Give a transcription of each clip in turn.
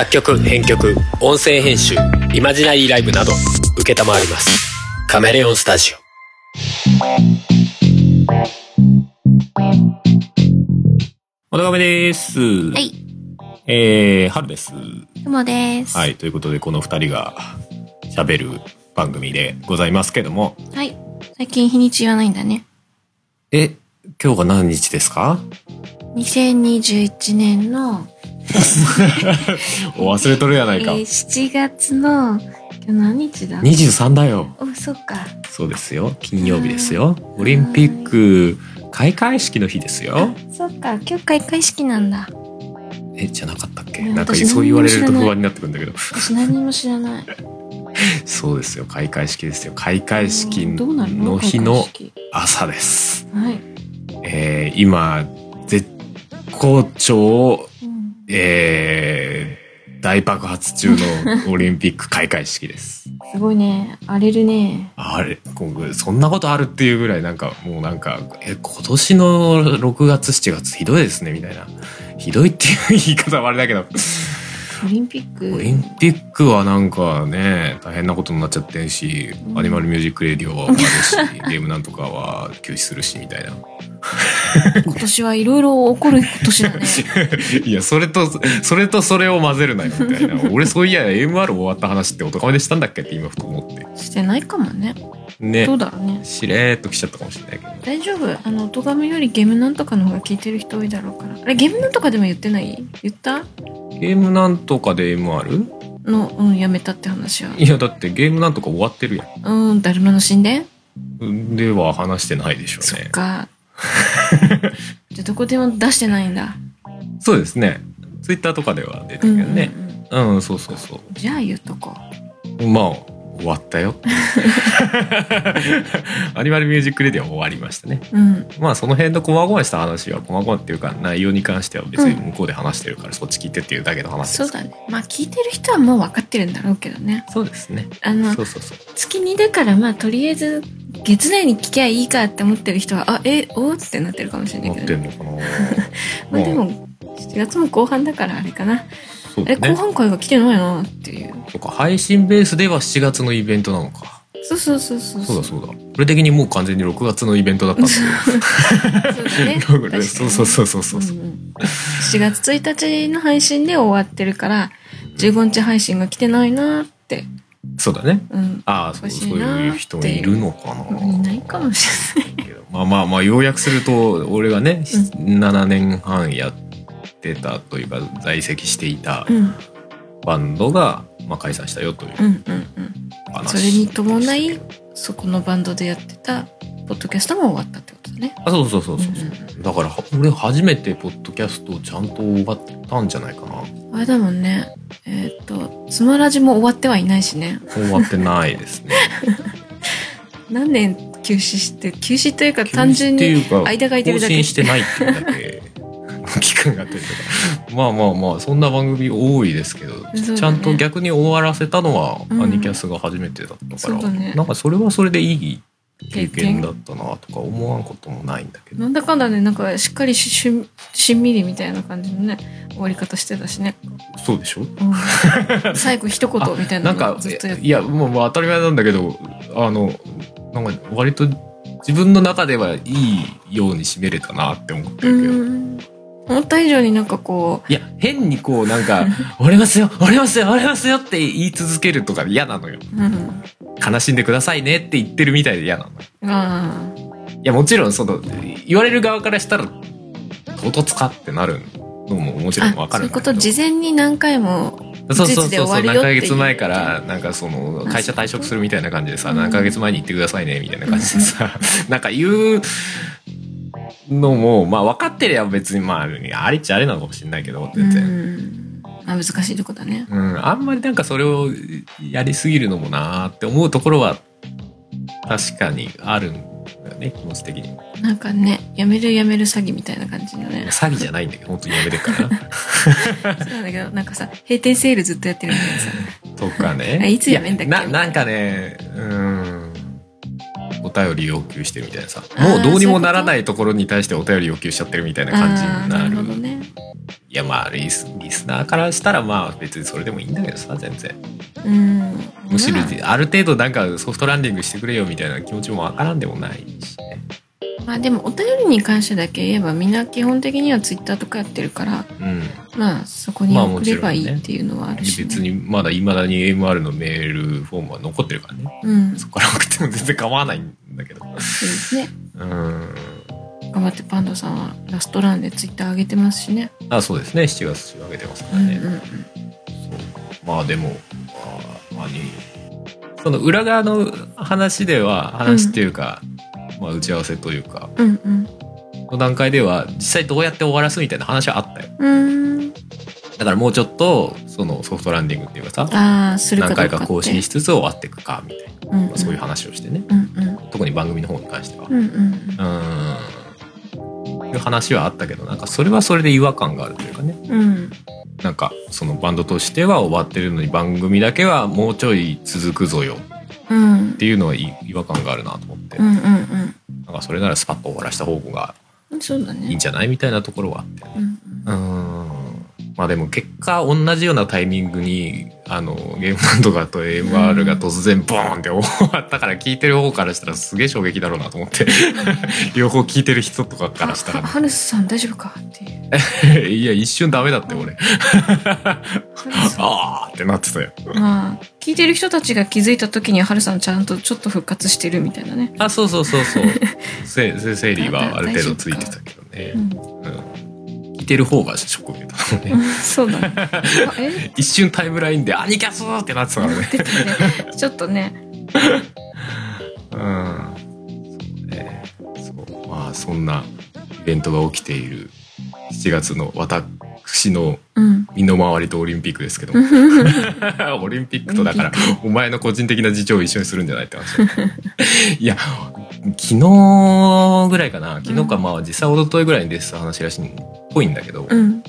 作曲編曲音声編集イマジナリーライブなど承りますカメレオンスタジオおとがめです。はい。えー、春です。ともです。はい、ということで、この二人が喋る番組でございますけども、はい。最近日にち言わないんだね。え、今日が何日ですか？2021年の、お忘れとるやないか。えー7月の、今日何日だ？23だよ。お、そっか。そうですよ。金曜日ですよ。オリンピック開会式の日ですよ。そっか。今日開会式なんだ。え、じゃなかったっけ？うんなんか私そう言われると不安になってくるんだけど。私何にも知らない。そうですよ。開会式ですよ。開会式の日の朝です。はい。えー、今、絶好調えー、大爆発中のオリンピック開会式です。すごいね。荒れるね。あれ、そんなことあるっていうぐらいなんかもうなんか、え、今年の6月7月ひどいですねみたいな。ひどいっていう言い方はあれだけど、オリンピック？オリンピックはなんかね、大変なことになっちゃってんし、うんアニマルミュージックレディオは終わるし、ゲームなんとかは休止するしみたいな。今年はいろいろ起こる年だね。いや、それと、それとそれを混ぜるなよ、みたいな。俺そういや、AMR 終わった話っておとかめでしたんだっけって今ふと思って。してないかもね。ねど。うだろうね。しれーっと来ちゃったかもしれないけど。大丈夫あの、音ガメよりゲームなんとかの方が聞いてる人多いだろうから。あれ、ゲームなんとかでも言ってない？言った？ゲームなんとかで MR? の、うん、やめたって話は。いや、だってゲームなんとか終わってるやうん、だるまの神殿？ん。では話してないでしょそっうね。か。じゃあどこでも出してないんだ。そうですね。ツイッターとかでは出たけうん、うんどね。うん、そうそうそじゃあ言うとこう。まあ、終わったよ。アニマルミュージックレディオは終わりましたね。う。うん。まあその辺の細々した話は細々っていうか内容に関しては別に向こうで話してるからそっち聞いてっていうだけの話です。そうだね。まあ聞いてる人はもう分かってるんだろうけどね。そうですね。あのそ、うそうそう。月2だからまあとりあえず月内に聞きゃいいかって思ってる人は、あ、え、おーってなってるかもしれないけどね。てんのかな。まあでも、7月も後半だからあれかな。え、そうだね。後半会が来てないなっていう。そうか配信ベースでは7月のイベントなのか。そうそうそうそう。そうだそうだ。俺的にもう完全に6月のイベントだったんですよ。そうだね そうそうそうそうそう。うんうん7月1日の配信で終わってるから15日配信が来てないなって、そうだね。うん、ああ、そうそういう人いるのかな。いないかもしれないけどまあまあまあ要約すると俺がね、7年半やってたというか在籍していたうん。バンドが、まあ、解散したよといううんうんうん。話それに伴いそこのバンドでやってたポッドキャストも終わったってことだね。あそうそうそうそう、う。んだからは俺初めてポッドキャストをちゃんと終わったんじゃないかな。あれだもんね。えっ、と「つまらじ」も終わってはいないしね。終わってないですね。何年休止して休止というか単純に間が空いてるだけ。更新してないっていうだけ。の期間があったりとか。まあまあまあそんな番組多いですけど、ね。ちゃんと逆に終わらせたのはうん。アニキャスが初めてだったから、そうだね。なんかそれはそれでいい経験だったなとか思わんこともないんだけど。なんだかんだねなんかしっかりししんしんみりみたいな感じのね終わり方してたしね、そうでしょ？うん、最後一言みたいなのなんかいやもうもう当たり前なんだけどあのなんか割と自分の中ではいいように締めれたなって思ってうるけど、ん思った以上になんかこいや変にこうなんか「折れますよ折れますよ折れますよ」って言い続けるとか嫌なのよ。う、うん、悲しんでくださいねって言ってるみたいで嫌なのいあやもちろんその言われる側からしたら唐突かってなるのももちろんわあそういうこと事前に何回もそうそうそうそう何ヶ月前からなんかその会社退職するみたいな感じでさうん。何ヶ月前に行ってくださいねみたいな感じでさ なんか言うのもまあ分かってりゃ別にまあありっちゃあれなのかもしれないけど全う然。んあ難しいとこだね。うん、あんまりなんかそれをやりすぎるのもなーって思うところは確かにあるんだよね気持ち的に。なんかねやめるやめる詐欺みたいな感じのね。詐欺じゃないんだけど本当にやめてるから。そうなんだけどなんかさ閉店セールずっとやってるみたいなさ。とかね。あいつやめんだっけななんかねうんお便り要求してるみたいなさ。もうどうにもならないところに対してお便り要求しちゃってるみたいな感じになる。ね。いやまあリスリスナーからしたらまあ別にそれでもいいんだけどさ全然。うん。むしろまあある程度なんかソフトランディングしてくれよみたいな気持ちもわからんでもないしねまあでもお便りに関してだけ言えばみんな基本的にはツイッターとかやってるからうん。まあそこに送ればいいっていうのはあるし、ね別にまだいまだに MR のメールフォームは残ってるからね。うん。そこから送っても全然構わないんだけど。そうですね。うん。頑張ってパンダさんはラストランでツイッター上げてますしね。あそうですね。7月上げてますからね、うんうんまあでもまあ何その裏側の話では話っていうか、まあ打ち合わせというか。うんうん。の段階では実際どうやって終わらすみたいな話はあったよ。だからもうちょっとそのソフトランディングっていうかさ何回か更新しつつ終わっていくかみたいな、うんうん。まあそういう話をしてね。うんうん。特に番組の方に関しては。うんうん。うーん。いう話はあったけどなんかそれはそれで違和感があるというかね。うん。なんかそのバンドとしては終わってるのに番組だけはもうちょい続くぞよ。うん。っていうのはい違和感があるなと思って、うんうんなんかそれならスパッと終わらした方がいいんじゃないみたいなところはあってまあでも結果同じようなタイミングにあのゲームなんとかと AMR が突然ボーンって終わったから聞いてる方からしたらすげえ衝撃だろうなと思って。両方聞いてる人とかからしたはら。ハルスさん大丈夫か？っていう。いや一瞬ダメだって俺。あーってなってたよ。まあ聞いてる人たちが気づいた時にはハルさんちゃんとちょっと復活してるみたいなね。あそうそうそうそう。せせ整理はある程度ついてたけどね、うん。うんてる方がショック受けたのね。そう 一瞬タイムラインで「アニキャス!」ってなってたからね。ね。ちょっとね。うん。そうね。そう。まあそんなイベントが起きている。7月の私のうん。身の回りとオリンピックですけど。も オリンピックとだからお前の個人的な事情を一緒にするんじゃないって話。いや昨日ぐらいかな。昨日かまあ実際一昨日ぐらいに出てた話らしいっぽいんだけど、うん。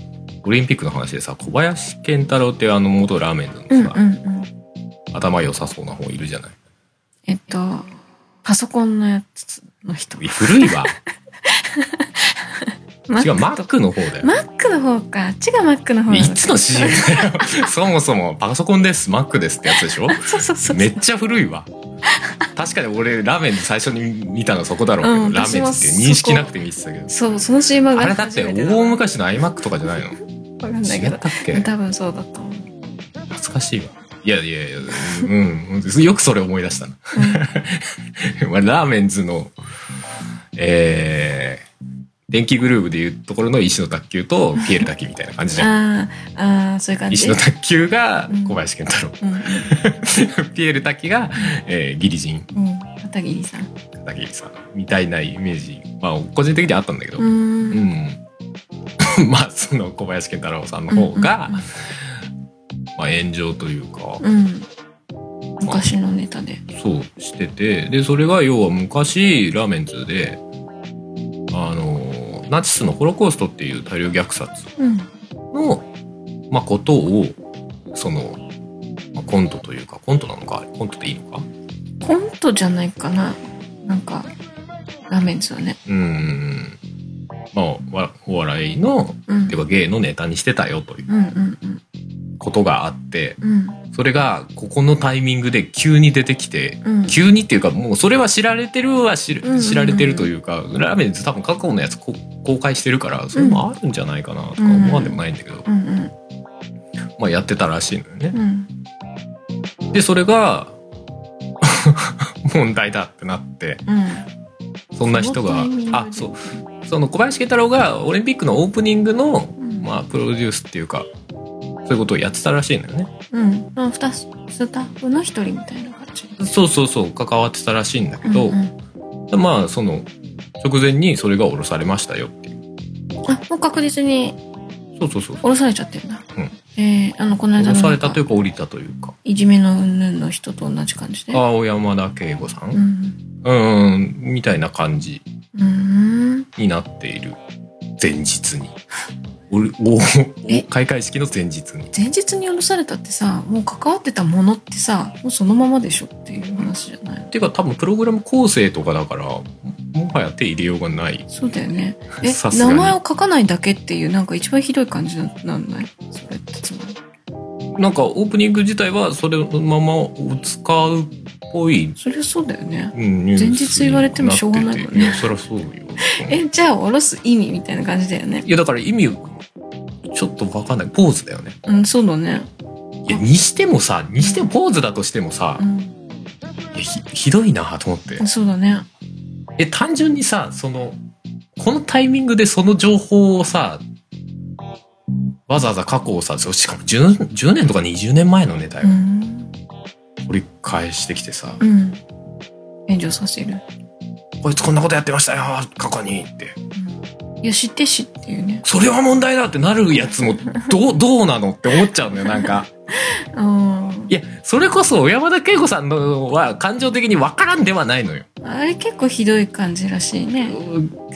オリンピックの話でさ小林健太郎っていうあの元ラーメンズうんのさ、うんうん。頭良さそうな方いるじゃない。えっとパソコンのやつの人。古いわ 違うマッとクの方だよマックの方か。あっちがマックの方いつの CM だよそもそもパソコンです。マックですってやつでしょ？そうそうそう。めっちゃ古いわ。確かに俺ラーメンで最初に見たのそこだろうけど、うんラーメンズって認識なくて見てたけど。そうその CM があれだって大昔の iMac とかじゃないの？わかんない違けど。ったっけ？多分そうだと思う。懐かしいわ。いやいやいやうん。よくそれ思い出したな。まあラーメンズのえー、電気グルーヴでいうところの石の卓球と ピエール滝みたいな感じじゃん。あーあーそういう感じ。石の卓球が小林健太郎、うん ピエール滝が、えー、ギリジン。うん片桐さん。片桐さん。みたいなイメージ。まあ個人的にはあったんだけど、ううん。ん まあその小林健太郎さんの方が、まあ、炎上というか、うんうん。昔のネタで。そうしてて。でそれが要は昔ラーメンズであのナチスのホロコーストっていう大量虐殺うん。の、まあ、ことをその、まあ、コントというかコントなのかコントでいいのか？コントじゃないかな。なんかラーメンズはね。うんまあわお笑いのうん。っていうか芸のネタにしてたよということがあってうんそれがここのタイミングで急に出てきて、うん。急にっていうかもうそれは知られてるは知られてるというか、ラーメンズ多分過去のやつこ公開してるからそれもあるんじゃないかなとか思わんでもないんだけど、まあやってたらしいのよね。うん。でそれが 問題だってなってうん。そんな人があそうその小林慶太郎がオリンピックのオープニングの、うんまあ、プロデュースっていうかそういうことをやってたらしいのよね。うんあ二つスタッフの一人みたいな感じそうそうそう関わってたらしいんだけど、うんまあその直前にそれが降ろされましたよっていう。あもう確実にそうそうそう。降ろされちゃってるんだ、うんえー、あのこの降ろされ間のなんかたというか降りたというか。いじめの云々の人と同じ感じで青山田圭吾さ。うんんうん、みたいな感じ。うんになっている。前日に。おおえ？開会式の前日に。前日に降ろされたってさもう関わってたものってさもうそのままでしょっていう話じゃない？っていうか多分プログラム構成とかだからもはや手入れようがない。そうだよね。え？名前を書かないだけっていうなんか一番ひどい感じなんない？それってつまり。なんかオープニング自体はそれのままを使うっぽい、そりゃそうだよね。うん、前日言われてもしょうがないもんね。いやそりゃそうよ。えじゃあ降ろす意味みたいな感じだよね。いやだから意味ちょっとわかんない。ポーズだよね。うんそうだね。いやにしてもさにしてもポーズだとしてもさ、うん。いやひひどいなと思って。そうだね。え単純にさそのこのタイミングでその情報をさわざわざ過去をさしかも 10, 10年とか20年前のネタよ、うん掘り返してきてさ、うん。炎上させる、こいつこんなことやってましたよ過去にって。うん、いや知ってしっていうね。それは問題だってなるやつもどう どうなのって思っちゃうんだよなんか。うん。いやそれこそ小山田圭吾さんのは感情的に分からんではないのよ。あれ結構ひどい感じらしいね。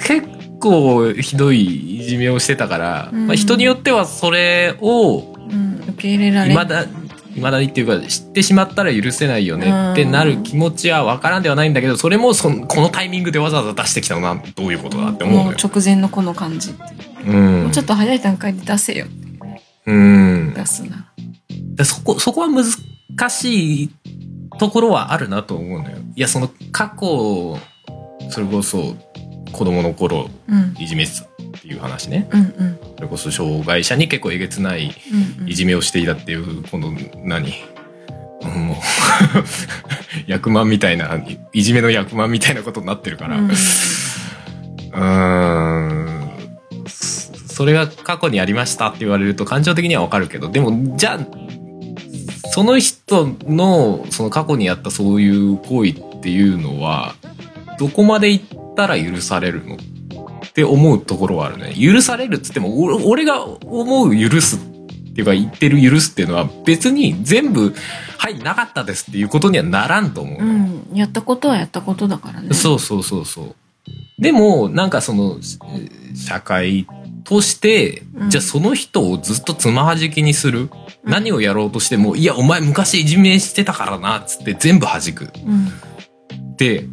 結構ひどいいじめをしてたから、うん。まあ、人によってはそれをうん。受け入れられ未だ未だにっていうか知ってしまったら許せないよねってなる気持ちは分からんではないんだけどそれもそのこのタイミングでわざわざ出してきたのはどういうことだって思うもうのよ。直前のこの感じって。いううん。もうちょっと早い段階で出せようん。出すな。でそこそこは難しいところはあるなと思うのよ。いやその過去それこそ子供の頃うん。いじめてたっていう話ね。うんうん。それこそ障害者に結構えげつないいじめをしていたっていうこの何？うんもう役満みたいないいじめの役満みたいなことになってるから。うん。うーん。そそれが過去にありましたって言われると感情的にはわかるけどでもじゃあその人のその過去にあったそういう行為っていうのはどこまで行ったら許されるの？って思うところはあるね。許されるっつっても俺俺が思う許すっていうか言ってる許すっていうのは別に全部はいなかったですっていうことにはならんと思う、うん。やったことはやったことだからね。そうそうそうそう。でも、なんかその、し社会として、うん。じゃあその人をずっとつまはじきにする。うん。何をやろうとしても、いや、お前昔いじめしてたからな、つって全部弾く。うん。って、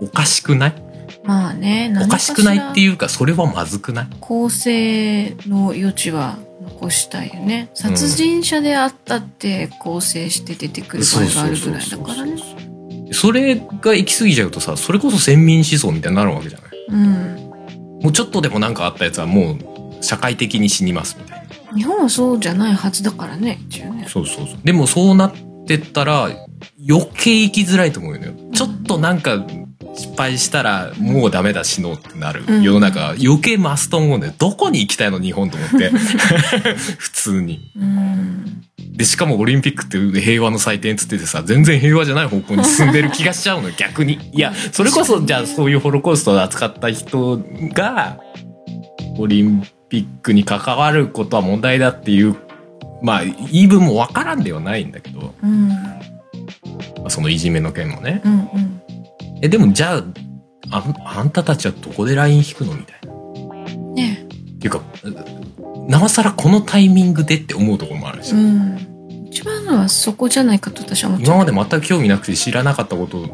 おかしくない？まあねおかしくないってういうか、それはまずくない？構成の余地は残したいよね。殺人者であったって構成して出てくる場合があるぐらいだからね。それが行き過ぎちゃうとさ、それこそ先民思想みたいになるわけじゃない？うん。もうちょっとでもなんかあったやつはもう、社会的に死にますみたいな。日本はそうじゃないはずだからね一応ね。そうそうそう。でもそうなってったら余計生きづらいと思うのよ。ちょっとなんか失敗したらもうダメだ死のうってなるうん世の中余計増すと思うんだよ。どこに行きたいの日本と思って。普通に。うんで、しかもオリンピックって平和の祭典つっててさ、全然平和じゃない方向に進んでる気がしちゃうのよ、逆に。いや、それこそじゃあそういうホロコーストを扱った人が、オリンピックに関わることは問題だっていう、まあ、言い分もわからんではないんだけど、うんまあそのいじめの件もね。うんうんえ、でもじゃあ、あんあんたたちはどこでライン引くの？みたいな。ね。っていうか、なおさらこのタイミングでって思うところもあるし、うん。一番のはそこじゃないかと私は思っちゃう今まで全く興味なくて知らなかったこと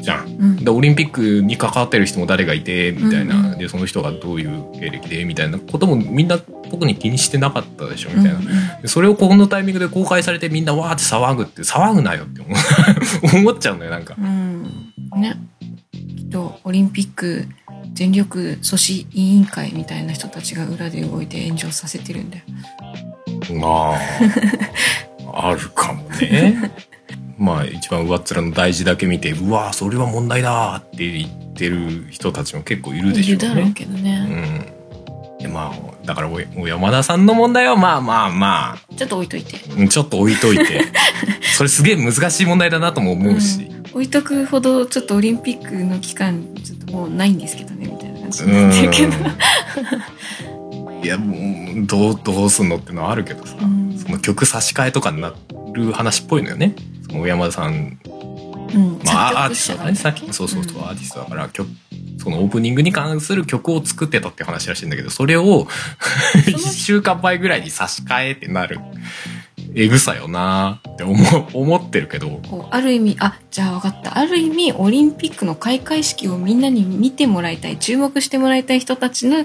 じゃん。うん。でオリンピックに関わってる人も誰がいて？みたいな、うんうんでその人がどういう経歴で？みたいな。こともみんな特に気にしてなかったでしょ？みたいな、うんでそれをこのタイミングで公開されてみんなわーって騒ぐって騒ぐなよって思 っちゃうんだよなんか。うんねきっとオリンピック全力阻止委員会みたいな人たちが裏で動いて炎上させてるんだよ。まあ あるかもね。まあ一番上っ面の大事だけ見てうわーそれは問題だって言ってる人たちも結構いるでしょういるだろうねけどね、うん。でまあだからおお山田さんの問題はまあまあまあ。ちょっと置いといて。うんちょっと置いといて。それすげえ難しい問題だなとも思うし、置いとくほどちょっとオリンピックの期間ちょっともうないんですけどねみたいな感じになってるけど。うん。いやもうどうどうすんのってのはあるけどさ、うん。その曲差し替えとかになる話っぽいのよね。その小山田さん。うん。まあアーティストだね。さっきそうそうそう、アーティストだから曲そのオープニングに関する曲を作ってたって話らしいんだけど、それを 1週間前ぐらいに差し替えってなる。えぐさよなーって思う、思ってるけど。ある意味あじゃあ分かったある意味オリンピックの開会式をみんなに見てもらいたい注目してもらいたい人たちの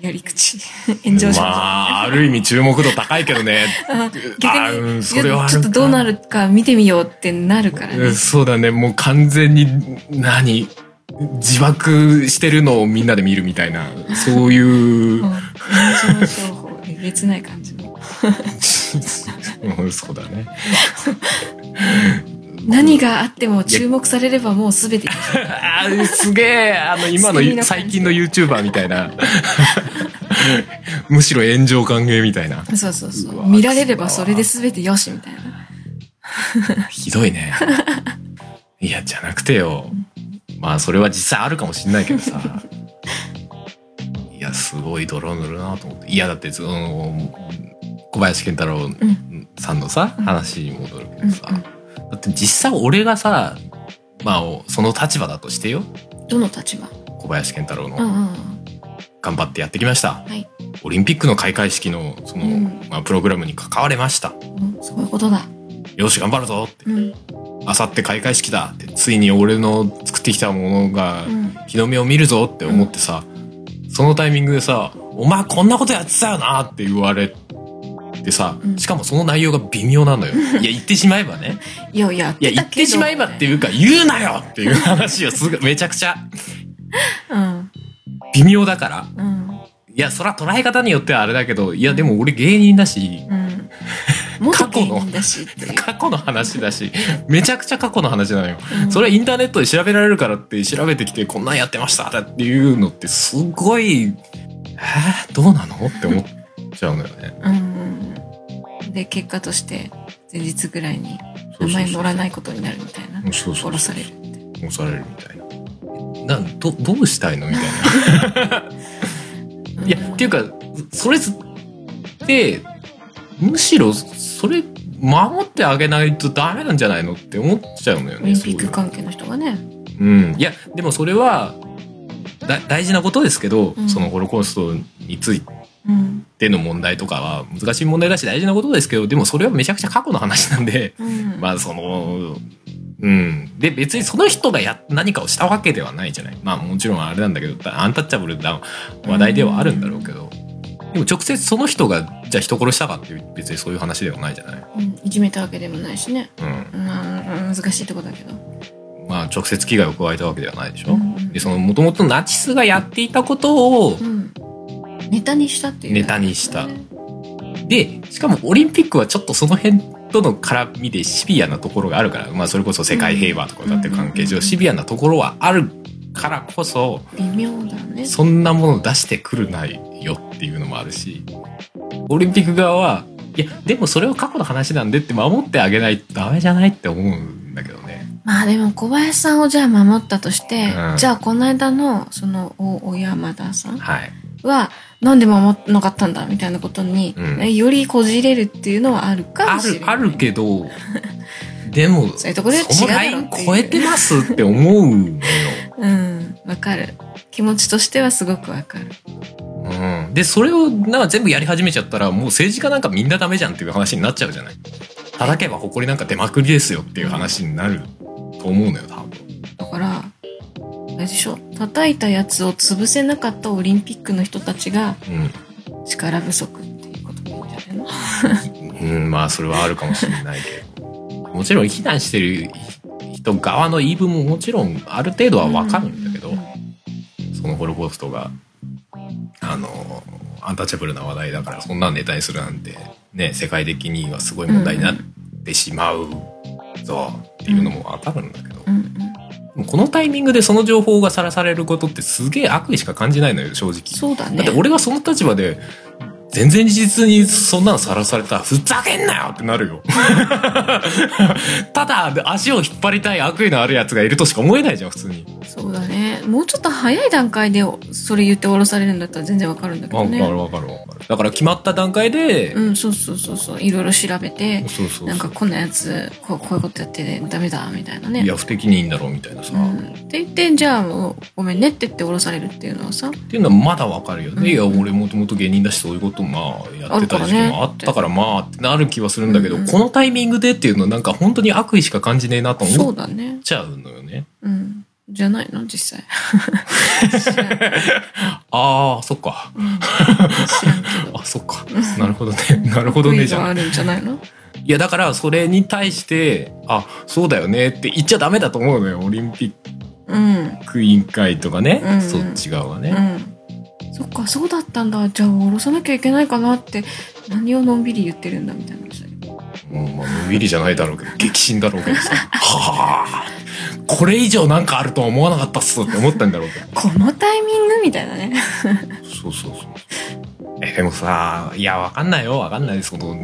やり口 炎上者、まあ、ある意味注目度高いけどね。あ逆あに、うんそれはちょっとどうなるか見てみようってなるからね。そうだね、もう完全に、何自爆してるのをみんなで見るみたいな、そういううん、炎上商法えげつない感じの。うんそうだね。何があっても注目されればもうすべて。あーすげえ。あの今の最近の YouTuber みたいな。むしろ炎上歓迎みたいな。そうそうそうわ見られればそれで全てよしみたいな。ひどいね。いやじゃなくてよ。まあそれは実際あるかもしんないけどさ。いやすごい泥塗るなと思って。いやだってその小林健太郎さんのさ、うん。話に戻るけうんどさ、だって実際俺がさまあその立場だとしてよ。どの立場？小林健太郎の、うんうん頑張ってやってきました。はい、オリンピックの開会式のその、うん。まあ、プログラムに関われました。うん、そういうことだ。よし頑張るぞって。うん。あさって開会式だ。ってついに俺の作ってきたものがうん。日の目を見るぞって思ってさ、そのタイミングでさ「お前こんなことやってたよな」って言われてさ、うん。しかもその内容が微妙なのよ。いや言ってしまえばね。いやいやいや言ってしまえばっていうか言うなよ！っていう話をすぐめちゃくちゃうん。微妙だから。うん。いやそら捉え方によってはあれだけどいやでも俺芸人だしうん。元芸人だしっていう。過去の話だしめちゃくちゃ過去の話なのよ。うん。それはインターネットで調べられるからって調べてきてこんなんやってましたっていうのってすごいえー、どうなの？って思っちゃうのよね。うんで結果として前日ぐらいに名前載らないことになるみたいな。そうそう殺される。って殺されるみたいな。なんどどうしたいのみたいな。いやっていうかそれってむしろそれ守ってあげないとダメなんじゃないのって思っちゃうのよね。オリンピッそういうク関係の人がね。うん、いやでもそれはだ大事なことですけど、うん。そのホロコーストについうんての問題とかは難しい問題だし大事なことですけどでもそれはめちゃくちゃ過去の話なんでうん。まあそのうん。で別にその人がや何かをしたわけではないじゃない。まあもちろんあれなんだけどアンタッチャブルな話題ではあるんだろうけど、でも直接その人がじゃあ人殺したかっていう別にそういう話ではないじゃない、うん。いじめたわけでもないしね。うん、まあ難しいとこだけど。まあ直接危害を加えたわけではないでしょ、うん。でそのもともとナチスがやっていたことをうんネタにしたっていう。ネタにした。ねでしかもオリンピックはちょっとその辺との絡みでシビアなところがあるから、まあ、それこそ世界平和とかだって関係上うん。シビアなところはあるからこそ微妙だね。そんなもの出してくるないよっていうのもあるしオリンピック側はいやでもそれは過去の話なんでって守ってあげないとダメじゃないって思うんだけどね。まあでも小林さんをじゃあ守ったとして、うん。じゃあこの間のそのお小山田さんはい、はなんで守ってなかったんだみたいなことに、うん。よりこじれるっていうのはあるかあもしれない。るあるけどでもそういうところで違う。超えてますって思うのよ。うんわかる。気持ちとしてはすごくわかる。うん、でそれをなんか全部やり始めちゃったらもう政治家なんかみんなダメじゃんっていう話になっちゃうじゃない。叩けば誇りなんか出まくりですよっていう話になると思うのよ多分。だからあれでしょ叩いたやつを潰せなかったオリンピックの人たちが力不足っていうことでいいんじゃないの？うん、うん、まあそれはあるかもしれないけど。もちろん非難してる人側の言い分ももちろんある程度はわかるんだけど、うんそのホロコーストがあのアンタッチャブルな話題だからそんなのネタにするなんてね世界的にはすごい問題になってしまうぞっていうのもわかるんだけど、うんうんこのタイミングでその情報がさらされることってすげえ悪意しか感じないのよ正直。そうだねだって俺はその立場で全然実にそんなのさらされたら、ふざけんなよってなるよ。ただ、足を引っ張りたい悪意のあるやつがいるとしか思えないじゃん、普通に。そうだねもうちょっと早い段階でそれ言って降ろされるんだったら全然わかるんだけどねわかるわかるわかる。だから決まった段階で、うんそうそうそうそういろいろ調べてそうそうそうなんかこんなやつこうこういうことやってダメだみたいなねいや、不適任だろうみたいなさ。うん、って言ってじゃあもうごめんねって言って降ろされるっていうのはさっていうのはまだわかるよね。うんいや、俺もともと芸人だし、そういうことまあ、やってた時期もあったから、まあ、ってなる気はするんだけど、うんこのタイミングでっていうのはなんか本当に悪意しか感じねえなとそ思っちゃうのよね。うんじゃないの実際 ああ、そっか。うん知らんけど あ、そっか。なるほどね。なるほどね、じゃん。悪意があるんじゃないの？いや、だから、それに対して、あ、そうだよねって言っちゃダメだと思うのよ。オリンピッうんク委員会とかね。うんそっち側はね。うんそっかそうだったんだじゃあ降ろさなきゃいけないかなって何をのんびり言ってるんだみたいな話だけどうん、まあ、のんびりじゃないだろうけど、激震だろうけどさ。はあ、これ以上なんかあるとは思わなかったっすって思ったんだろうけど。このタイミングみたいなねそうそうそう。え、でもさ、いや、わかんないよ、わかんないです。その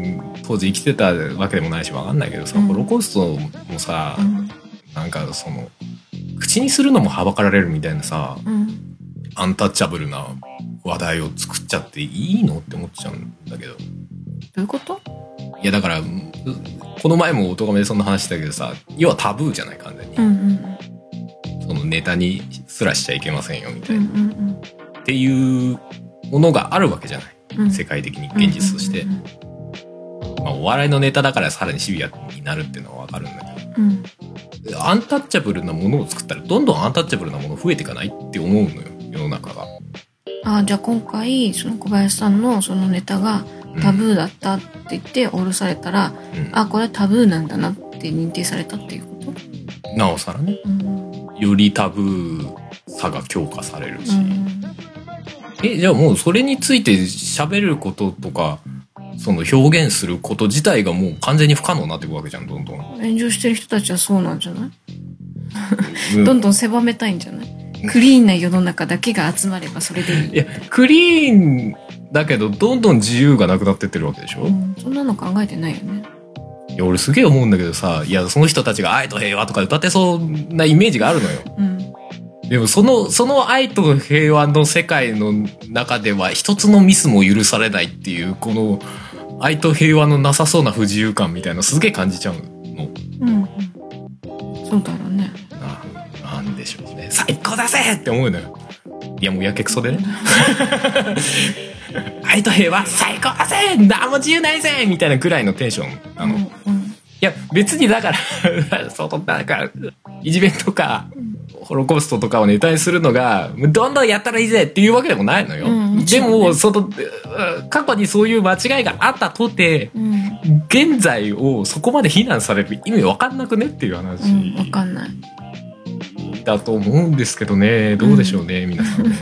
当時生きてたわけでもないし、わかんないけどさ、うんホロコーストもさ、うんなんかその、口にするのもはばかられるみたいなさ、うんアンタッチャブルな話題を作っちゃっていいのって思っちゃうんだけど。どういうこと？いや、だから、うんこの前もおとがめでそんな話したけどさ、要はタブーじゃない、完全に。うんうんそのネタにすらしちゃいけませんよ、みたうんういな。んっていうものがあるわけじゃない。うん世界的に現実としてうん。まあ、お笑いのネタだからさらにシビアになるっていうのはわかるんだけうんど、アンタッチャブルなものを作ったら、どんどんアンタッチャブルなもの増えていかないって思うのよ、世の中が。あじゃあ今回その小林さんのそのネタがうん。タブーだったって言って降ろされたら、うん。あこれはタブーなんだなって認定されたっていうこと？なおさらね、うん。よりタブーさが強化されるし。うん。え、じゃあもうそれについて喋ることとか、その表現すること自体がもう完全に不可能になっていくわけじゃん、どんどん。炎上してる人たちはそうなんじゃない？うん。どんどん狭めたいんじゃない？クリーンな世の中だけが集まればそれでいい。いや、クリーンだけど、どんどん自由がなくなってってるわけでしょ、うん、そんなの考えてないよね。いや、俺すげえ思うんだけどさ、いや、その人たちが愛と平和とか歌ってそうなイメージがあるのよ。うん。でも、その、その愛と平和の世界の中では、一つのミスも許されないっていう、この、愛と平和のなさそうな不自由感みたいなのすげえ感じちゃうの。うんうん。そうだろうね。ななんでしょうね。最高だぜって思うのよ。いや、もうやけくそでね。愛と平和最高だぜ何も自由ないぜみたいなぐらいのテンションなの。いうんうんや、別にだから、その、なんか、いじめとか、ホロコーストとかをネタにするのが、どんどんやったらいいぜっていうわけでもないのよ。うんでろんねも、その、うん過去にそういう間違いがあったとて、うん現在をそこまで非難される意味わかんなくねっていう話。うんわかんないだと思うんですけどね。どうでしょうね、皆さんね。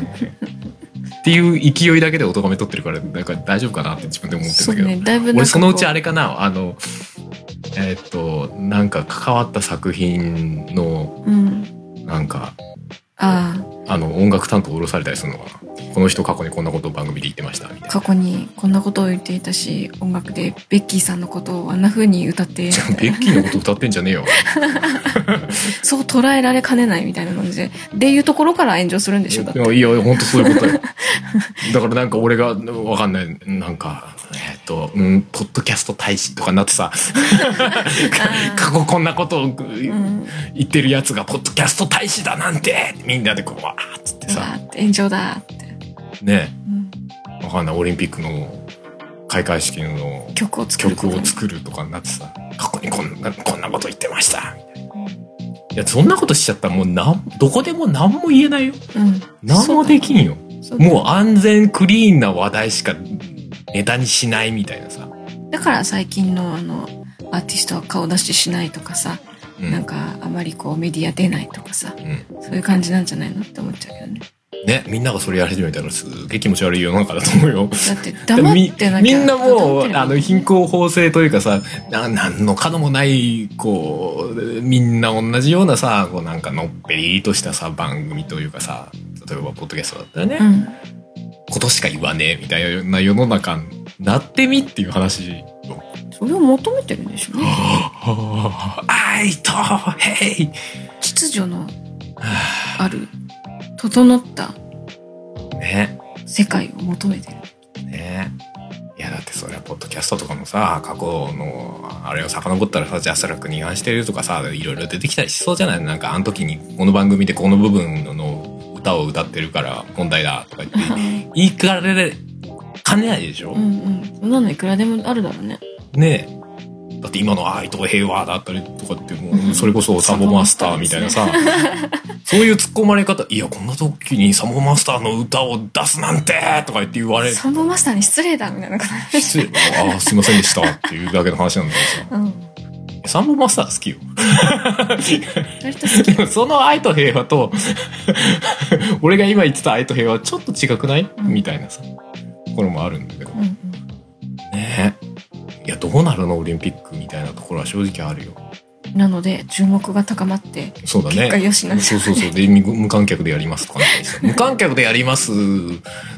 っていう勢いだけでお咎め取ってるからなんか大丈夫かなって自分で思ってるんそうだけど、ね俺そのうちあれれかな。あのえーっとなんか関わった作品のうん。なんかああの音楽担当を下ろされたりするのかなこの人過去にこんなことを番組で言ってましたみたいあ過去にこんなことを言っていたし音楽でベッキーさんのことをあんな風に歌ってなベッキーのこと歌ってんじゃねえよ。そう捉えられかねないみたいな感じででいうところから炎上するんでしょだって。いやいや本当そういうことよ。だからなんか俺がわかんない。なんかえーっと、うん、ポッドキャスト大使とかになってさ。過去こんなことをうん言ってるやつがポッドキャスト大使だなんて。みんなでこうわーっつってさ。炎上だって、ね。うん、わかんない。オリンピックの開会式の曲を作る曲を作るとかになってさ過去にこんなこんなこと言ってましたみたいな。いやそんなことしちゃったらもうなんどこでも何も言えないよ。うん。何もできんよ。そうだもう安全クリーンな話題しかネタにしないみたいなさ、だから最近のあのアーティストは顔出ししないとかさ、うん。なんかあまりこうメディア出ないとかさうん。そういう感じなんじゃないのって思っちゃうけどねねみんながそれやり始めたらすげえ気持ち悪い世の中だと思うよ。だって黙ってなきゃみみんなもう、あの、貧貧困法制というかさ、ななんの角もない、こう、みんな同じようなさ、こうなんかのっぺりとしたさ、番組というかさ、例えば、ポッドキャストだったらね、うんことしか言わねえみたいな世の中なってみっていう話よ。それを求めてるんでしょうね。愛とヘイ秩序のある、整ったね。世界を求めてる。ねいやだってそれはポッドキャストとかもさ過去のあれを遡ったらさジャスラックに違反してるとかさいろいろ出てきたりしそうじゃない？なんかあの時にこの番組でこの部分の歌を歌ってるから問題だとか言って言いかれかねないでしょ、うんうん。そんなのいくらでもあるだろうね。ねえだって今の愛と平和だったりとかってもうそれこそサンボマスターみたいなさそういう突っ込まれ方いやこんな時にサンボマスターの歌を出すなんてとか言って言われサンボマスターに失礼だみたいな感じ。失礼ああすいませんでしたっていうだけの話なんだけどさうん。サンボマスター好きよ。その愛と平和と、俺が今言ってた愛と平和はちょっと違くない、うんみたいなさ、ところもあるんだけど。うんいや、どうなるの？オリンピックみたいなところは正直あるよ。なので、注目が高まって、そうだね。結果良しそうそうそう。で、無無観客でやりますとか 無観客でやります。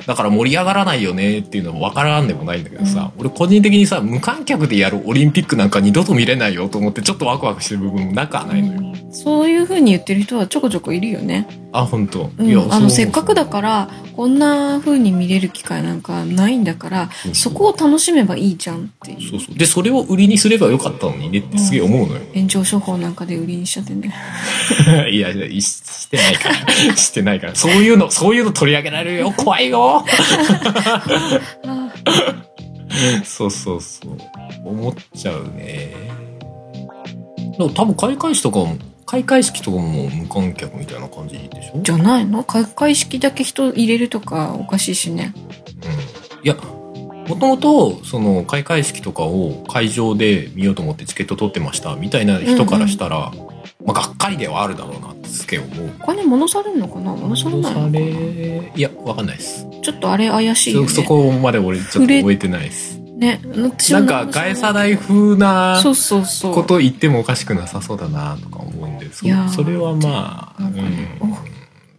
だから盛り上がらないよねっていうのもわからんでもないんだけどさ、俺個人的にさ、無観客でやるオリンピックなんか二度と見れないよと思ってちょっとワクワクしてる部分もなくはないのよ。うんそういう風に言ってる人はちょこちょこいるよね。あ、本当。うん、あそうの、せっかくだから、こんな風に見れる機会なんかないんだから、そこを楽しめばいいじゃんっていう。そうそう。で、それを売りにすればよかったのにねってすげえ思うのよ。炎上処方なんかで売りにしちゃってね。いやいや、ししてないから。してないから。そういうの、そういうの取り上げられるよ。怖いよ。そうそうそう。思っちゃうね。でも多分開会式とかも、開会式とかも無観客みたいな感じでしょ？じゃないの？開会式だけ人入れるとかおかしいしね。うん。いや、もともと、その、開会式とかを会場で見ようと思ってチケット取ってました、みたいな人からしたら、まあ、がっかりではあるだろうなってすげえ思う。お金戻されるのかな？戻されないのかな？いや、わかんないです。ちょっとあれ怪しいよね。そそこまで俺ちょっと覚えてないです。ね。なんか、ガエサ代風な。こと言ってもおかしくなさそうだなとか思うんで、そいやーそれはまあ、うん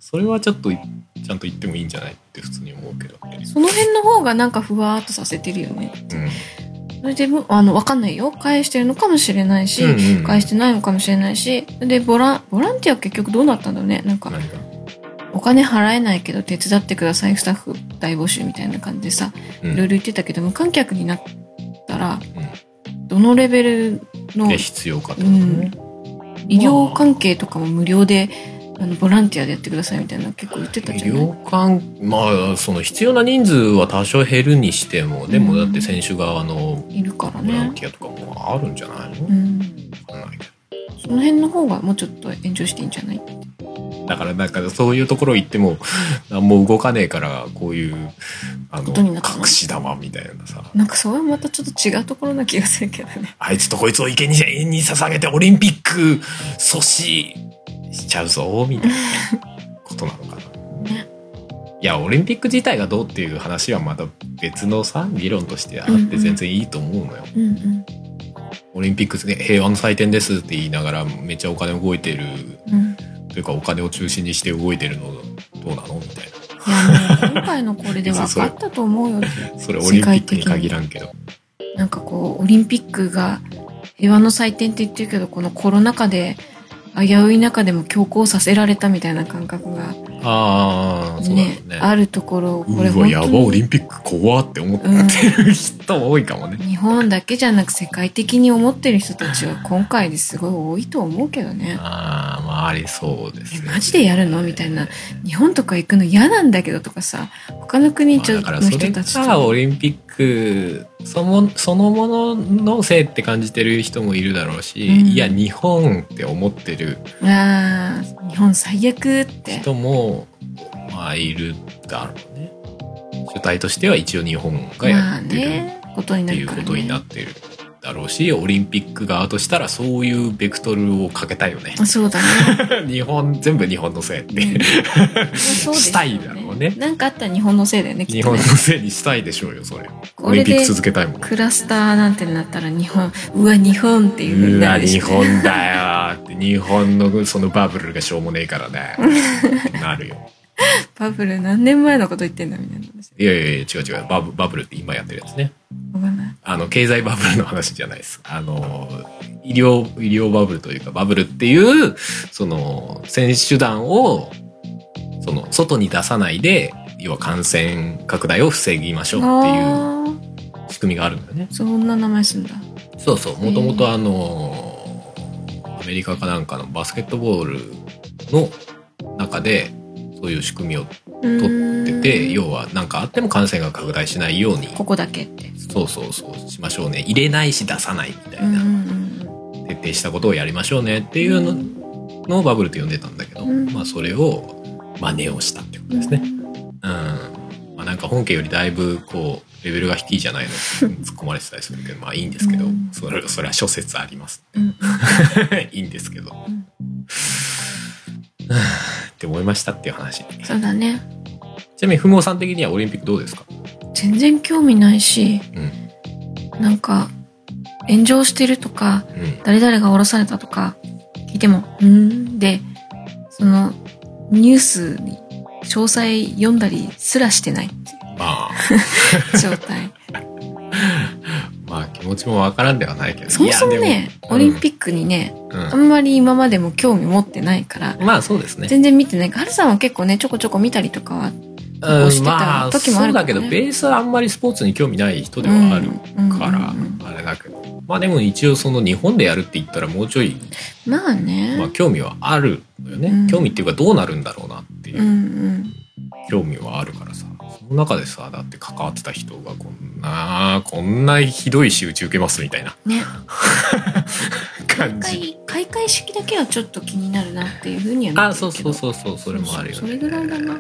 それはちょっといちゃんと言ってもいいんじゃないって普通に思うけどね。その辺の方がなんかふわーっとさせてるよね。うんそれでも、あの、わかんないよ。返してるのかもしれないし、うんうん返してないのかもしれないし、で、ボラン、ボランティア結局どうなったんだろうね。なんか、お金払えないけど手伝ってください、スタッフ大募集みたいな感じでさ、うんいろいろ言ってたけど、無観客になったら、どのレベルの、で必要かとねん。、医療関係とかも無料で、あの、ボランティアでやってくださいみたいな結構言ってた医じゃない？療関まあその必要な人数は多少減るにしてもでもだって選手側のいるからね。ボランティアとかもあるんじゃないの、うん。わかんないけその辺の方がもうちょっと炎上していいんじゃない？どだからなんかそういうところ行っても何も動かねえからこういうあのことになったの？隠し玉みたいなさ。なんかそれはまたちょっと違うところな気がするけどね。あいつとこいつを生贄に捧げてオリンピック阻止しちゃうぞみたいなことなのかな。ねいやオリンピック自体がどうっていう話はまた別のさ議論としてあって全然いいと思うのよ。うんうん。オリンピックね平和の祭典ですって言いながらめっちゃお金動いてるうん。というかお金を中心にして動いてるのどうなの？みたいいやもう今回のこれで分かったと思うよ。な。それオリンピックに限らんけど。なんかこう、オリンピックが平和の祭典って言ってるけど、このコロナ禍で危うい中でも強行させられたみたいな感覚がああそうだね。あるところ、これうわやばオリにンピック怖って思ってる人多いかもね。日本だけじゃなく世界的に思ってる人たちは今回ですごい多いと思うけどね。ああ、まあありそうですね。えマジでやるの？みたいな。日本とか行くの嫌なんだけどとかさ、他の国ちょのまあだからそれ人たちがオと。リンピックそのそのもののせいって感じてる人もいるだろうし、うんいや日本って思ってるああ、日本最悪って。人もまあいるだろうね。主体としては一応日本がまあやってるね、ことにって。いうことになってるだろうし、オリンピック側としたらそういうベクトルをかけたいよね。あそうだね。日本全部日本のせいって、うん したいだろうねなんかあったら日本のせいだよね、き日本のせいにしたいでしょうよそれ。オリンピック続けたいもん。クラスターなんてなったら日本、うわ、日本っていううわ日本だよって日本のそのバブルがしょうもねえからね なるよ バブル何年前のこと言ってんだみたいな話。いやいやいや、違う違う。バブバブルって今やってるやつね。わかんない。あの、経済バブルの話じゃないです。あの、医療、医療バブルというか、バブルっていう、その、選手団を、その、外に出さないで、要は感染拡大を防ぎましょうっていうあ仕組みがあるんだよねあ。。そんな名前すんだ。そうそう。もともとあの、アメリカかなんかのバスケットボールの中で、そういう仕組みを取取ってて、要は何かあっても感染が拡大しないように、ここだけって。そうそうそうしましょうね。入れないし出さないみたいな。徹底したことをやりましょうねっていうののをバブルと呼んでたんだけど、うんまあそれを真似をしたってことうん。ですね。うん。まあなんか本家よりだいぶこうレベルが低いじゃないの突っ込まれてたりするけどまあいいんですけど、うんそれそれは諸説あります。いいんですけど。うん って思いましたっていう話。そうだね。ちなみにふもさん的にはオリンピックどうですか？全然興味ないし、うん。なんか、炎上してるとか、うん。誰々が降ろされたとか聞いても、うーんで、その、ニュースに詳細読んだりすらしてないっていまあ、う 状態。まあ気持ちもわからんではないけど。そもそもね、オリンピッックにね、ク、うん。あんまり今までも興味持ってないから、まあそうですね。全然見てない。はるさんは結構ね、ちょこちょこ見たりとかは、うんしてたまあ時もあるからね。そうだけどベースはあんまりスポーツに興味ない人ではあるうんから、うんうんうん。あれだけど。まあでも一応その日本でやるって言ったらもうちょい、まあね。まあ、興味はあるのよね、うん。興味っていうかどうなるんだろうなっていう。うんうん。興味はあるからさその中でさだって関わってた人がこんなこんなひどい仕打ち受けますみたいな。ね。感じ。開会、式だけはちょっと気になるなっていうふうには見てるあそうそうそうそうそれもあるよね。それぐらいだな。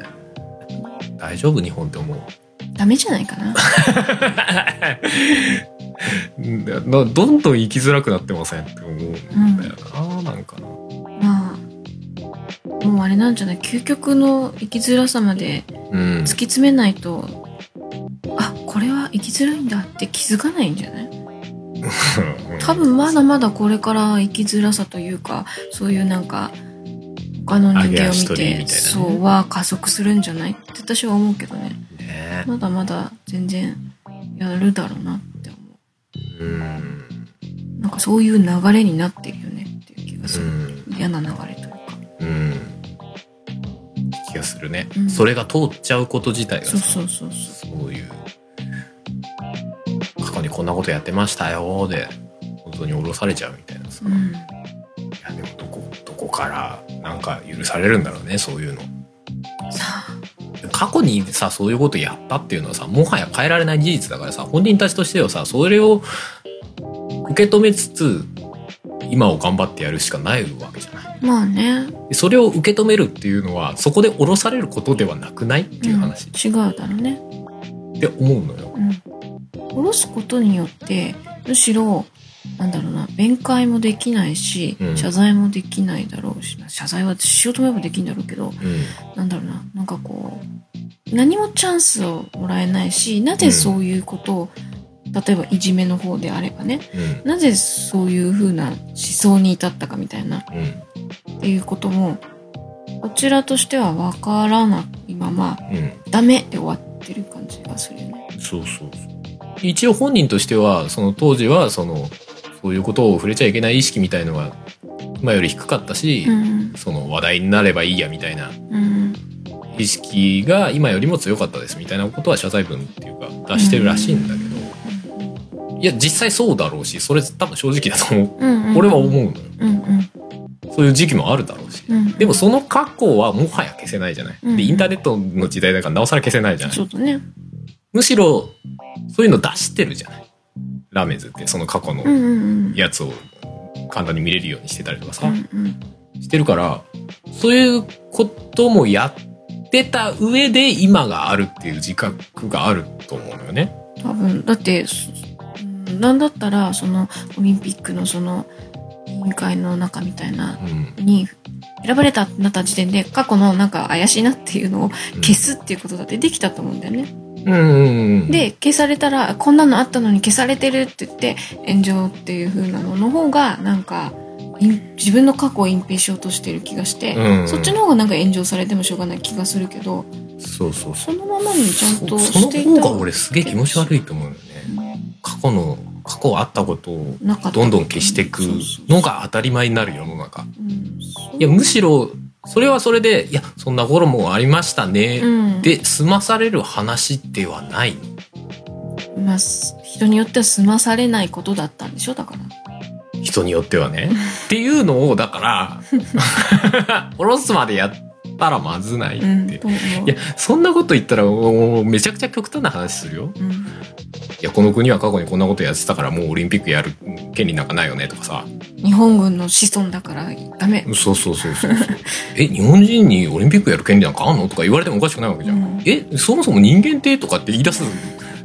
大丈夫？日本って思う？ダメじゃないかな。どんどん生きづらくなってません？って思うんだよな、なんかな。まあ、もうあれなんじゃない？究極の生きづらさまでうん。突き詰めないと、あ、これは生きづらいんだって気づかないんじゃない？多分まだまだこれから生きづらさというか、そういうなんか、他の人間を見て、ね。そうは加速するんじゃない？って私は思うけどね。ね。まだまだ全然やるだろうなって思う。ん。う。なんかそういう流れになってるよねっていう気がする。うん。嫌な流れうん。気がするね、うん。それが通っちゃうこと自体がさそうそうそうそう。そういう過去にこんなことやってましたよで本当に降ろされちゃうみたいなさ、いうん。やでもどこどこからなんか許されるんだろうねそういうの。過去にさそういうことやったっていうのはさもはや変えられない事実だからさ本人たちとしてはさそれを受け止めつつ今を頑張ってやるしかないわけじゃないまあね。でそれを受け止めるっていうのはそこで降ろされることではなくないっていう話。うん、違うだろうね。って思うのよ。うん。下ろすことによって、むしろ、なんだろうな、弁解もできないし、うん。謝罪もできないだろうしな、謝罪はしようと思えばできるんだろうけど、うん。なんだろうな、なんかこう、何もチャンスをもらえないし、なぜそういうことを、例えばいじめの方であればね、うん。なぜそういう風な思想に至ったかみたいな、うんっていうことも、こちらとしてはわからないまま、うんダメで終わってる感じがするよね。そうそうそう一応本人としてはその当時はそのそういうことを触れちゃいけない意識みたいのが今より低かったし、うん。その話題になればいいやみたいなうん。意識が今よりも強かったですみたいなことは謝罪文っていうか出してるらしいんだけど、いや実際そうだろうしそれ多分正直だと思う、うん、うん。俺は思うのようんうん。そういう時期もあるだろうしうん。でもその過去はもはや消せないじゃない、うんでインターネットの時代だからなおさら消せないじゃない。むしろそういうの出してるじゃないラーメンズってその過去の。やつを簡単に見れるようにしてたりとかさ、うんうん。してるからそういうこともやってた上で今があるっていう自覚があると思うのよね。多分、だって、なんだったら、その、オリンピックのその、委員会の中みたいなうん。に、選ばれたってなった時点で、過去のなんか怪しいなっていうのを消すっていうことだってできたと思うんだよね。うんうんうん、で、消されたら、こんなのあったのに消されてるって言って、炎上っていう風なのの方が、なんか、隠自分の過去を隠蔽しようとしてる気がして、うん。そっちの方がなんか炎上されてもしょうがない気がするけどそうそうそそのままにちゃんとそそのしていた方が俺すげえ気持ち悪いと思うよね。過去の過去あったことをどんどん消していくのが当たり前になる世の中いやむしろそれはそれでいやそんな頃もありましたね、うん。で済まされる話ではない。のまあ、す人によっては済まされないことだったんでしょだから。人によってはね。っていうのをだから 下ろすまでやったらまずないって、うんいやそんなこと言ったらもうめちゃくちゃ極端な話するよ。うんいやこの国は過去にこんなことやってたからもうオリンピックやる権利なんかないよねとかさ。日本軍の子孫だからダメ。そうそうそうそうそう。え日本人にオリンピックやる権利なんかあんのとか言われてもおかしくないわけじゃん、うん。えそもそも人間ってとかって言い出す？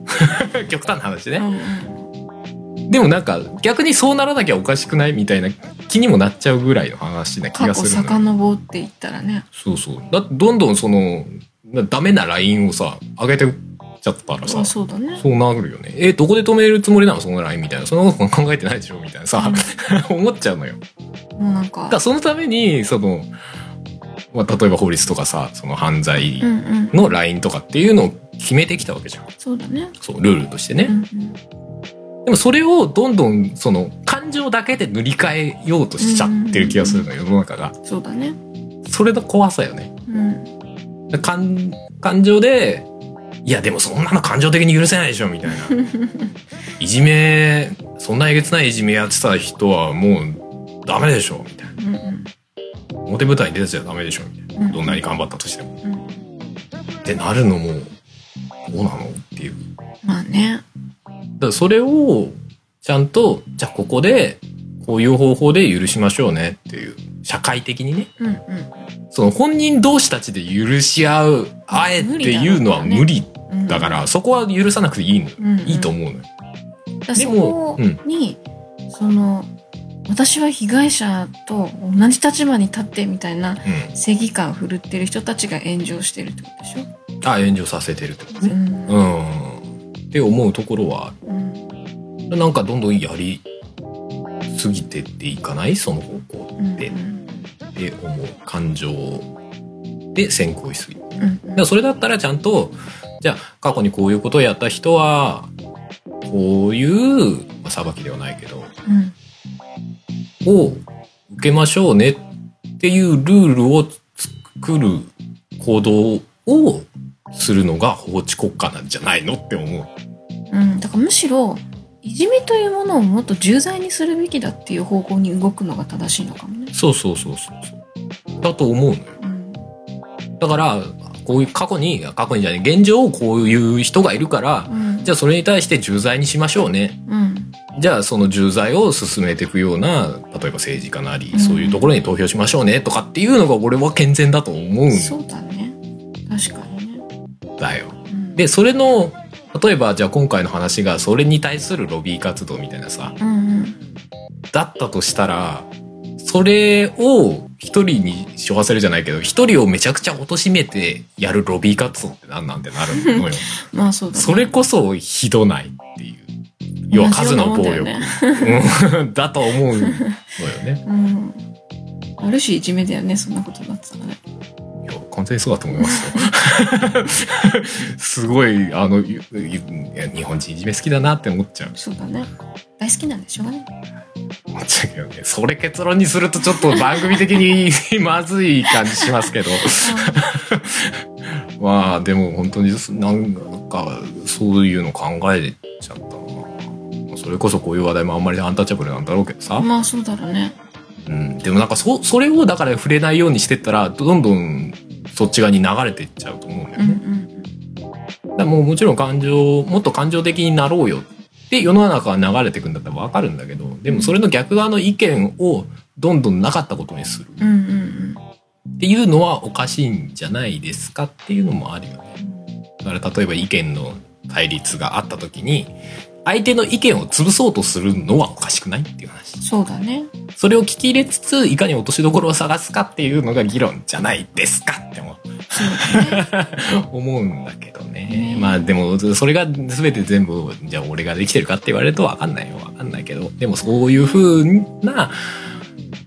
極端な話ね、うんうん。でもなんか逆にそうならなきゃおかしくないみたいな気にもなっちゃうぐらいの話な気過去がするのよ。遡っていったらね。そうそう。だどんどんそのダメなラインをさ上げてっちゃったらさあそうだね。そうなるよね。えどこで止めるつもりなの？そのラインみたいな。そんなこと考えてないでしょ？みたいなさ。思っちゃうのよ。もうなんだからかそのためにその、まあ、例えば法律とかさその犯罪うんうん。のラインとかっていうのを決めてきたわけじゃん。そうだね。そうルールとしてね、うんうん。でもそれをどんどんその感情だけで塗り替えようとしちゃってる気がするのよ世の中が。そうだね。それの怖さよね。うん。感感情でいやでもそんなの感情的に許せないでしょみたいな。いじめそんなえげつないいじめやってた人はもうダメでしょみたいな。うんうん。表舞台に出てちゃダメでしょみたいな。うん。どんなに頑張ったとしても。うんってなるのもどうなのっていう。まあね。だからそれをちゃんとじゃあここでこういう方法で許しましょうねっていう。社会的にね。うんうん。その本人同士たちで許し合うあえっていうのは無理。うんだからそこは許さなくていいの、うんうん。いいと思うのよ。でもこに、その私は被害者と同じ立場に立ってみたいなうん、正義感を振るってる人たちが炎上してるってことでしょ、あ炎上させてるってことね。うん。うん、って思うところはうん。なんかどんどんやりすぎてっていかない？その方向うんって、って思う感情で先行しすぎ。る。うん。だからそれだったらちゃんとじゃあ過去にこういうことをやった人はこういう、まあ、裁きではないけどうん。を受けましょうねっていうルールを作る行動をするのが法治国家なんじゃないのって思う。うん、だからむしろいじめというものをもっと重罪にするべきだっていう方向に動くのが正しいのかもね。そうそうそうそうそう。だと思うのよ。うんだから、こういう過去に、過去にじゃない、現状こういう人がいるから、うんじゃあそれに対して重罪にしましょうね。うんじゃあその重罪を進めていくような、例えば政治家なり、うんそういうところに投票しましょうねとかっていうのが俺は健全だと思うんそうだね確かにね。だよ。うんで、それの、例えばじゃあ今回の話がそれに対するロビー活動みたいなさ、うんうんだったとしたら、それを一人にしょわせるじゃないけど、一人をめちゃくちゃ貶めてやるロビー活動って何なんてなるのよ。まあそうだね。それこそひどないっていう。要は数の暴力。だよねうん だと思うのよね。うん。ある種いじめだよねそんなことになってたらね。完全にそうだと思いますよ。すごい、あの、日本人いじめ好きだなって思っちゃう。そうだね。大好きなんでしょうがね。思っちゃうけどね。それ結論にするとちょっと番組的に まずい感じしますけど。まあ、でも本当になんか、そういうの考えちゃったな。それこそこういう話題もあんまりアンタッチャブルなんだろうけどさ。まあそうだろうね。うん。でもなんかそ、それをだから触れないようにしてったら、どんどんそっち側に流れていっちゃうと思うんだようんうね。んだもうもちろん感情、もっと感情的になろうよって世の中が流れていくんだったらわかるんだけど、でもそれの逆側の意見をどんどんなかったことにするうんうんうんっていうのはおかしいんじゃないですかっていうのもあるよね。だから例えば意見の対立があった時に、相手の意見を潰そうとするのはおかしくないっていう話。そうだね。それを聞き入れつつ、いかに落としどころを探すかっていうのが議論じゃないですかって思う。思うんだけどね。ねまあでも、それが全て全部、じゃあ俺ができてるかって言われるとわかんないよ。わかんないけど。でもそういう風な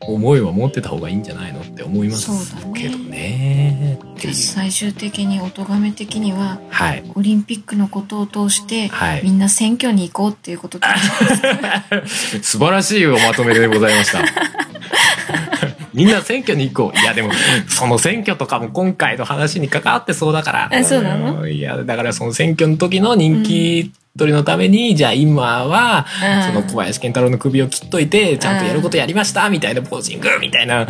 思いは持ってた方がいいんじゃないのって思いますけどね。っていう最終的にお咎め的にははい。オリンピックのことを通して、はい。みんな選挙に行こうっていうことで 素晴らしいおまとめでございました。みんな選挙に行こう。いやでも、その選挙とかも今回の話に関わってそうだから。あそうなの？いや、だからその選挙の時の人気取りのために、じゃあ今は、うんその小林健太郎の首を切っといて、ちゃんとやることやりましたみたいなポージングみたいな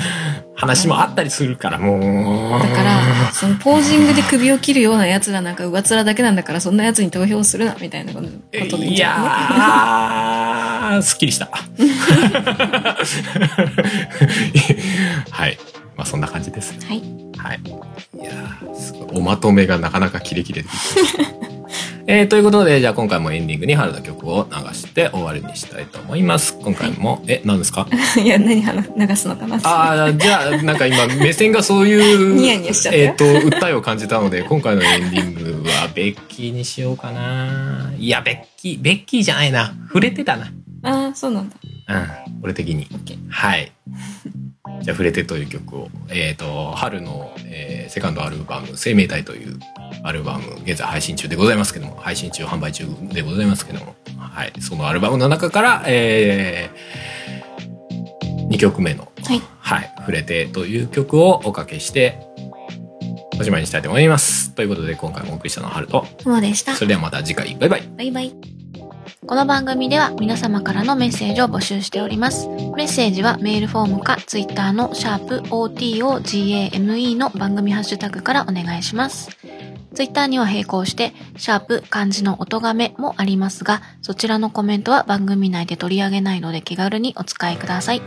話もあったりするから、もう。だからそのポージングで首を切るようなやつらなんか上っ面だけなんだからそんなやつに投票するなみたいなことでいいやー、すっきりした。はい。まあそんな感じです。はいはい。いやーすごい。おまとめがなかなかキレキレで。えー、ということで、じゃあ今回もエンディングに春の曲を流して終わりにしたいと思います。今回も、え、何ですか？いや何話流すのかな？ああ、じゃあ、なんか今、目線がそういう、ニヤニヤしちゃったえっ、と、訴えを感じたので、今回のエンディングは、ベッキーにしようかな。いや、ベッキー、ベッキーじゃないな。触れてたな。ああそうなんだうん、俺的に。はい。じゃあ、触れてという曲を、えっ、と、春の、えーセカンドアルバム、生命体というアルバム、現在配信中でございますけども、配信中、販売中でございますけども、はい。そのアルバムの中から、えー、2曲目の、はいはい、触れてという曲をおかけして、おしまいにしたいと思います。ということで、今回もお送りしたのは春と、でしたそれではまた次回、バイバイ。バイバイこの番組では皆様からのメッセージを募集しております。メッセージはメールフォームかツイッターのシャープ o t o g a m e の番組ハッシュタグからお願いします。ツイッターには並行して、シャープ漢字の音がめもありますが、そちらのコメントは番組内で取り上げないので気軽にお使いください。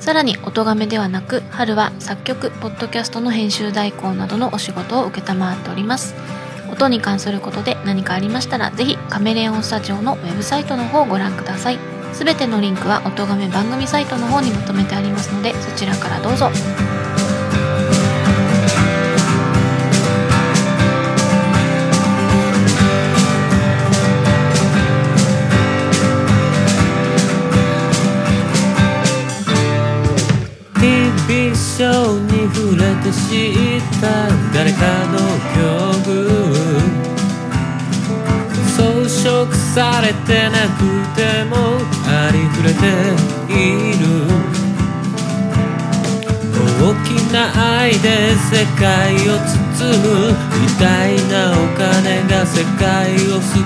さらに、音がめではなく、春は作曲、ポッドキャストの編集代行などのお仕事を受けたまわっております。音に関することで何かありましたら、ぜひカメレオンスタジオのウェブサイトの方をご覧ください。すべてのリンクは音がめ番組サイトの方にまとめてありますので、そちらからどうぞ。日々ショーに触れて知った誰かの曲装されてなくてもありふれている大きな愛で世界を包む偉大なお金が世界を救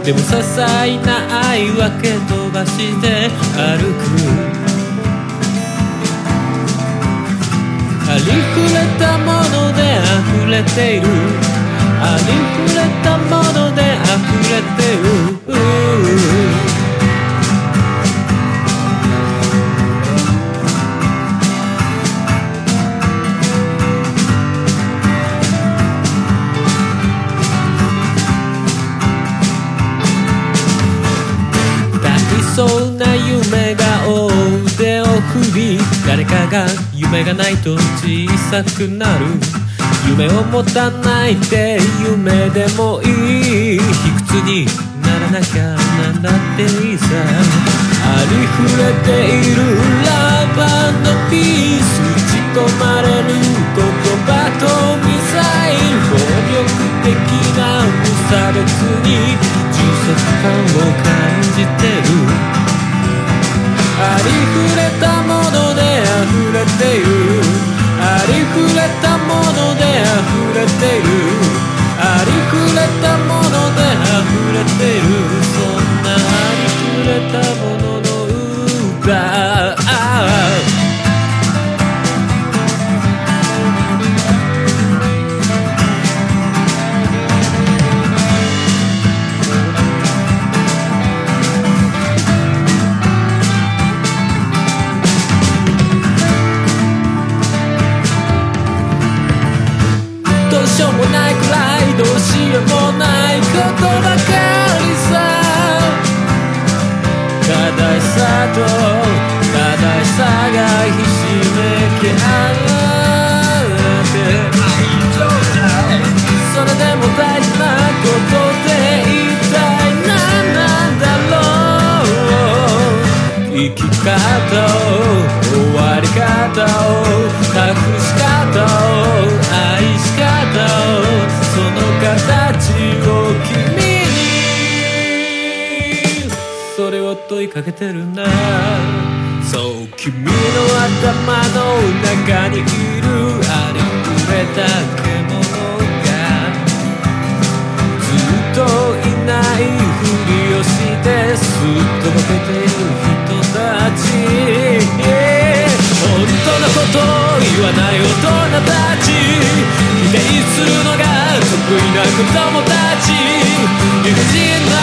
う。でも些細な愛は蹴飛ばして歩く。ありふれたもので溢れている。ありふれたもので溢れてる。大そうな夢が大腕を振り誰かが夢がないと小さくなる夢を持たないで夢でもいい卑屈にならなきゃなんだっていいさ。ありふれているラバーのピース打ち込まれる言葉とミサイル暴力的な無差別に充足感を感じてるありふれたもので溢れているふれたもので溢れている。ありふれたもので溢れている。そんなありふれたものの。ことばかりさ課題さと課題さがひしめき合ってそれでも大事なことで一体何なんだろう生き方を終わり方を託し方を愛し方をその形いかけてるんだ。そう君の頭の中にいるありふれた獣が。ずっといないふりをしてすっとぼけている人たち。本当のことを言わない大人たち。否定するのが得意な子供たち理不尽な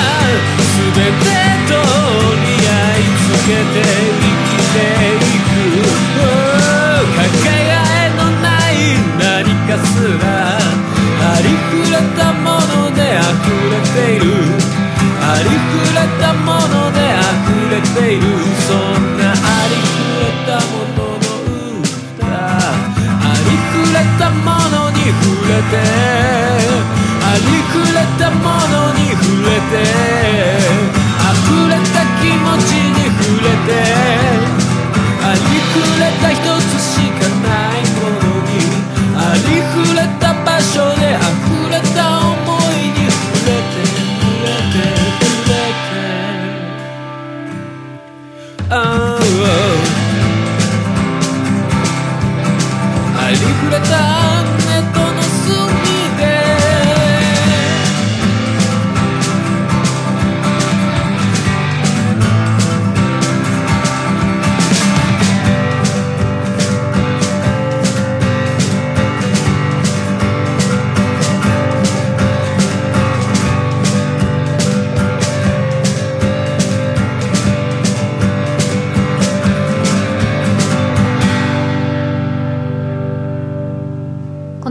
全てと似合いつけて生きていく Oh かけがえのない何かすらありふれたもので溢れている。ありふれたもので溢れている。そんなありふれたものの歌。ありふれたものれてありふれたものに触れて溢れた気持ちに触れてありふれた一つしかないものにありふれ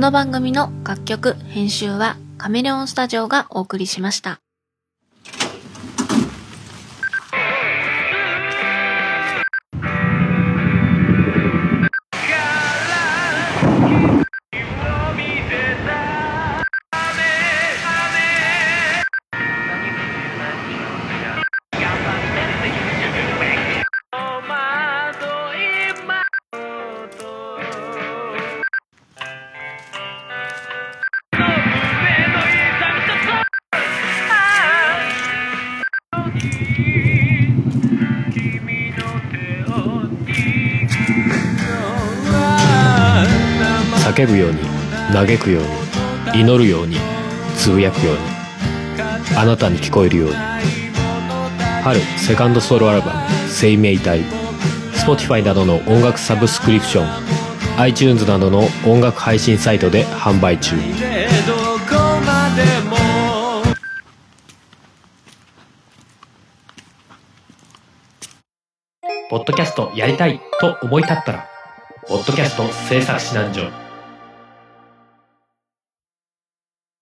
の番組の楽曲、編集はカメレオンスタジオがお送りしました。嘆くように祈るようにつぶやくようにあなたに聞こえるように。春セカンドソロアルバム「生命体」Spotify などの音楽サブスクリプション iTunes などの音楽配信サイトで販売中。ポッドキャストやりたいと思い立ったら、ポッドキャスト制作指南所